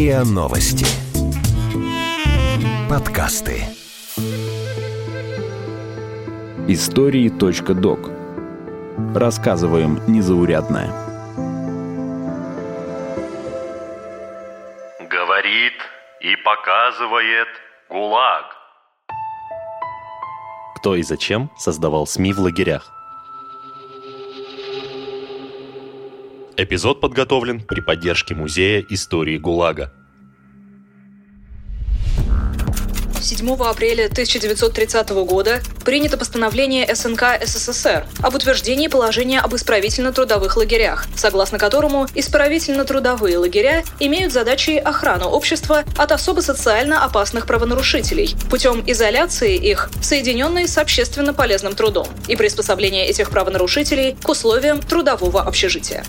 РИА Новости. Подкасты. Истории.док. Рассказываем незаурядное. Говорит и показывает ГУЛАГ. Кто и зачем создавал СМИ в лагерях? Эпизод подготовлен при поддержке Музея истории ГУЛАГа. 7 апреля 1930 года принято постановление СНК СССР об утверждении положения об исправительно-трудовых лагерях, согласно которому исправительно-трудовые лагеря имеют задачей охрану общества от особо социально опасных правонарушителей путем изоляции их, соединенной с общественно полезным трудом, и приспособления этих правонарушителей к условиям трудового общежития.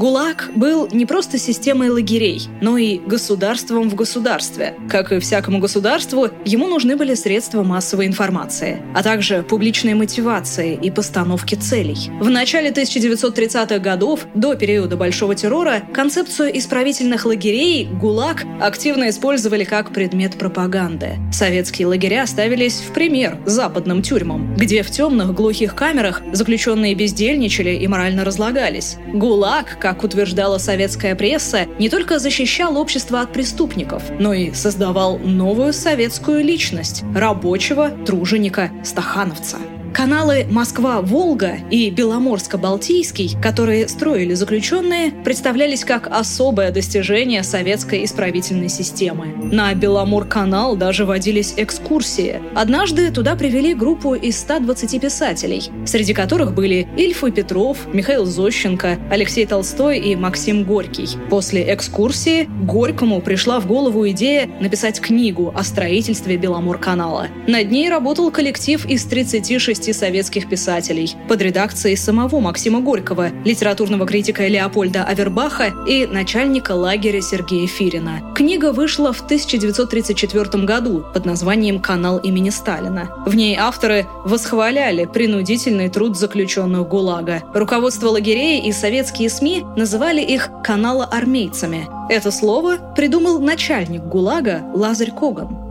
ГУЛАГ был не просто системой лагерей, но и государством в государстве. Как и всякому государству, ему нужны были средства массовой информации, а также публичной мотивации и постановки целей. В начале 1930-х годов, до периода Большого террора, концепцию исправительных лагерей ГУЛАГ активно использовали как предмет пропаганды. Советские лагеря ставились в пример западным тюрьмам, где в темных глухих камерах заключенные бездельничали и морально разлагались. ГУЛАГ, как как утверждала советская пресса, не только защищал общество от преступников, но и создавал новую советскую личность – рабочего труженика стахановца. Каналы Москва-Волга и Беломорско-Балтийский, которые строили заключенные, представлялись как особое достижение советской исправительной системы. На Беломор-канал даже водились экскурсии. Однажды туда привели группу из 120 писателей, среди которых были Ильф Петров, Михаил Зощенко, Алексей Толстой и Максим Горький. После экскурсии Горькому пришла в голову идея написать книгу о строительстве Беломор-канала. Над ней работал коллектив из 36 шести советских писателей под редакцией самого Максима Горького, литературного критика Леопольда Авербаха и начальника лагеря Сергея Фирина. Книга вышла в 1934 году под названием «Канал имени Сталина». В ней авторы восхваляли принудительный труд заключенных ГУЛАГа. Руководство лагерей и советские СМИ называли их «каналоармейцами». Это слово придумал начальник ГУЛАГа Лазарь Коган.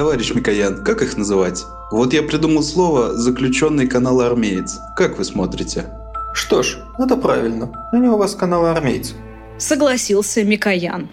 Товарищ Микоян, как их называть? Вот я придумал слово «заключенный канал армеец». Как вы смотрите? Что ж, это правильно. Они у вас каналы армейцы. Согласился Микоян.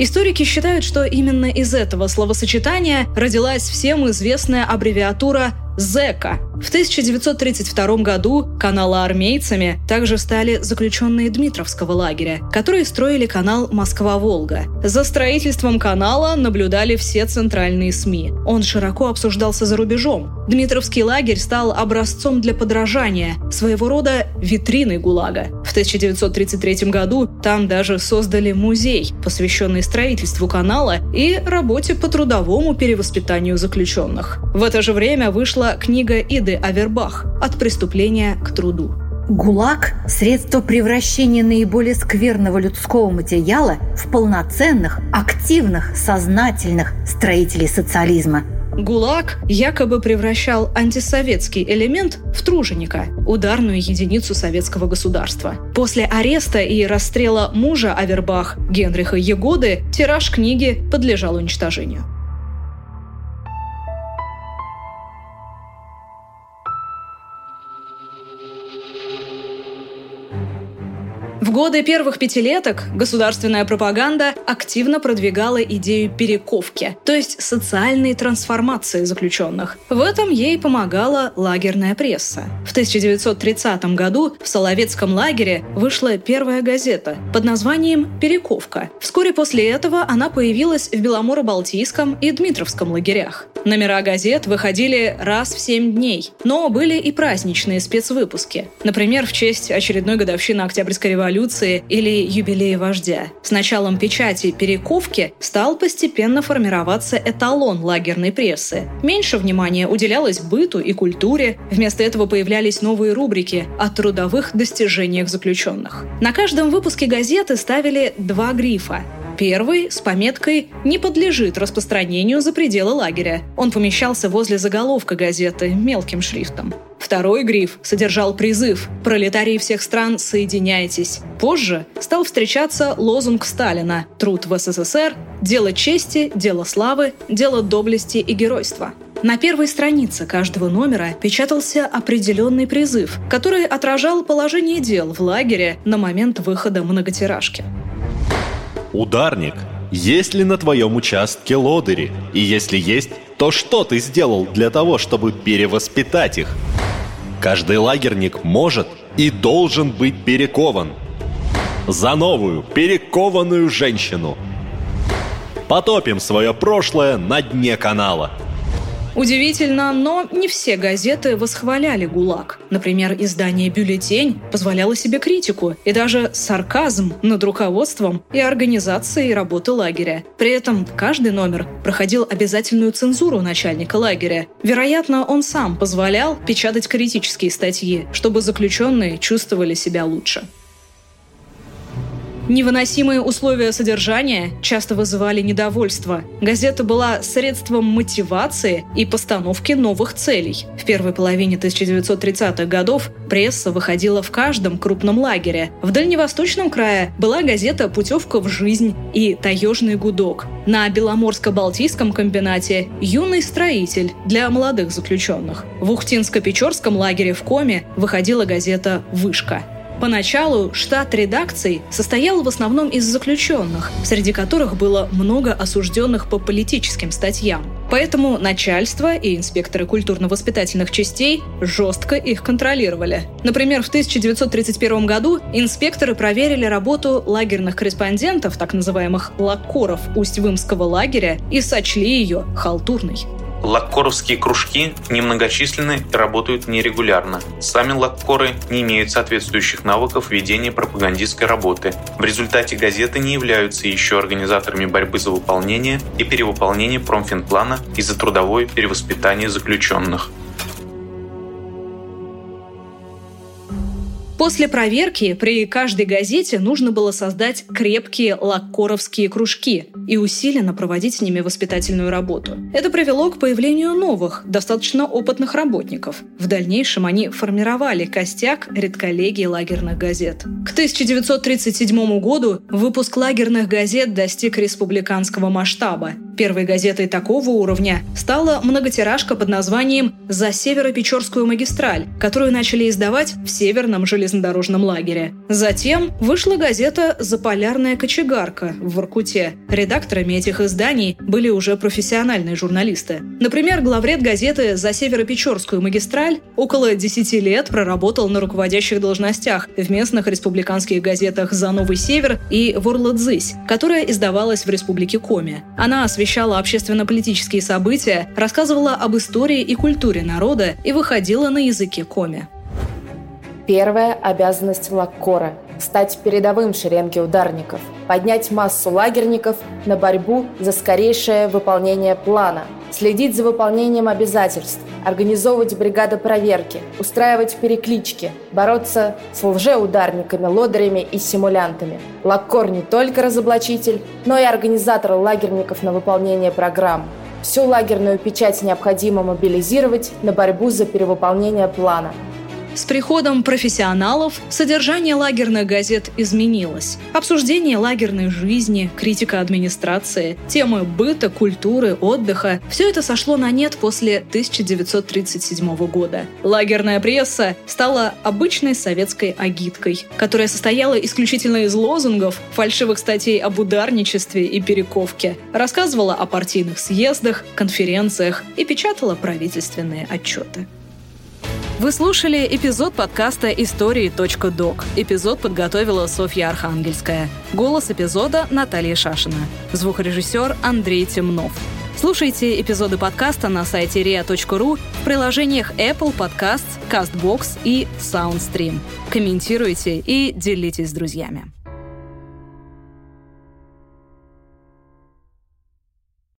Историки считают, что именно из этого словосочетания родилась всем известная аббревиатура ЗЭКа. В 1932 году каналоармейцами также стали заключенные Дмитровского лагеря, которые строили канал Москва-Волга. За строительством канала наблюдали все центральные СМИ. Он широко обсуждался за рубежом. Дмитровский лагерь стал образцом для подражания, своего рода витриной ГУЛАГа. В 1933 году там даже создали музей, посвященный строительству канала и работе по трудовому перевоспитанию заключенных. В это же время вышла книга Иды Авербах «От преступления к труду». ГУЛАГ – средство превращения наиболее скверного людского материала в полноценных, активных, сознательных строителей социализма. ГУЛАГ якобы превращал антисоветский элемент в труженика, ударную единицу советского государства. После ареста и расстрела мужа Авербах Генриха Егоды тираж книги подлежал уничтожению. Годы первых пятилеток государственная пропаганда активно продвигала идею перековки, то есть социальной трансформации заключенных. В этом ей помогала лагерная пресса. В 1930 году в Соловецком лагере вышла первая газета под названием «Перековка». Вскоре после этого она появилась в Беломоро-Балтийском и Дмитровском лагерях. Номера газет выходили раз в семь дней, но были и праздничные спецвыпуски. Например, в честь очередной годовщины Октябрьской революции революции или юбилея вождя. С началом печати перековки стал постепенно формироваться эталон лагерной прессы. Меньше внимания уделялось быту и культуре, вместо этого появлялись новые рубрики о трудовых достижениях заключенных. На каждом выпуске газеты ставили два грифа Первый с пометкой «Не подлежит распространению за пределы лагеря». Он помещался возле заголовка газеты мелким шрифтом. Второй гриф содержал призыв «Пролетарии всех стран, соединяйтесь». Позже стал встречаться лозунг Сталина «Труд в СССР. Дело чести, дело славы, дело доблести и геройства». На первой странице каждого номера печатался определенный призыв, который отражал положение дел в лагере на момент выхода многотиражки. Ударник, есть ли на твоем участке лодыри? И если есть, то что ты сделал для того, чтобы перевоспитать их? Каждый лагерник может и должен быть перекован. За новую, перекованную женщину. Потопим свое прошлое на дне канала – Удивительно, но не все газеты восхваляли ГУЛАГ. Например, издание «Бюллетень» позволяло себе критику и даже сарказм над руководством и организацией работы лагеря. При этом каждый номер проходил обязательную цензуру начальника лагеря. Вероятно, он сам позволял печатать критические статьи, чтобы заключенные чувствовали себя лучше. Невыносимые условия содержания часто вызывали недовольство. Газета была средством мотивации и постановки новых целей. В первой половине 1930-х годов пресса выходила в каждом крупном лагере. В Дальневосточном крае была газета «Путевка в жизнь» и «Таежный гудок». На Беломорско-Балтийском комбинате «Юный строитель» для молодых заключенных. В Ухтинско-Печорском лагере в Коме выходила газета «Вышка». Поначалу штат редакций состоял в основном из заключенных, среди которых было много осужденных по политическим статьям. Поэтому начальство и инспекторы культурно-воспитательных частей жестко их контролировали. Например, в 1931 году инспекторы проверили работу лагерных корреспондентов, так называемых лаккоров Усть-Вымского лагеря, и сочли ее халтурной. Лаккоровские кружки немногочисленны и работают нерегулярно. Сами лаккоры не имеют соответствующих навыков ведения пропагандистской работы. В результате газеты не являются еще организаторами борьбы за выполнение и перевыполнение промфинплана и за трудовое перевоспитание заключенных. После проверки при каждой газете нужно было создать крепкие лаккоровские кружки и усиленно проводить с ними воспитательную работу. Это привело к появлению новых, достаточно опытных работников. В дальнейшем они формировали костяк редколлегии лагерных газет. К 1937 году выпуск лагерных газет достиг республиканского масштаба. Первой газетой такого уровня стала многотиражка под названием «За Северо-Печорскую магистраль», которую начали издавать в Северном железнодорожном лагере. Затем вышла газета «Заполярная кочегарка» в Воркуте. Редакторами этих изданий были уже профессиональные журналисты. Например, главред газеты «За Северо-Печорскую магистраль» около 10 лет проработал на руководящих должностях в местных республиканских газетах «За Новый Север» и «Ворладзысь», которая издавалась в республике Коми. Она освещала освещала общественно-политические события, рассказывала об истории и культуре народа и выходила на языке коми. Первая обязанность Лаккора – стать передовым в шеренге ударников, поднять массу лагерников на борьбу за скорейшее выполнение плана, следить за выполнением обязательств, организовывать бригады проверки, устраивать переклички, бороться с лжеударниками, лодырями и симулянтами. Лаккор не только разоблачитель, но и организатор лагерников на выполнение программ. Всю лагерную печать необходимо мобилизировать на борьбу за перевыполнение плана – с приходом профессионалов содержание лагерных газет изменилось. Обсуждение лагерной жизни, критика администрации, темы быта, культуры, отдыха – все это сошло на нет после 1937 года. Лагерная пресса стала обычной советской агиткой, которая состояла исключительно из лозунгов, фальшивых статей об ударничестве и перековке, рассказывала о партийных съездах, конференциях и печатала правительственные отчеты. Вы слушали эпизод подкаста «Истории.док». Эпизод подготовила Софья Архангельская. Голос эпизода Наталья Шашина. Звукорежиссер Андрей Темнов. Слушайте эпизоды подкаста на сайте ria.ru в приложениях Apple Podcasts, CastBox и SoundStream. Комментируйте и делитесь с друзьями.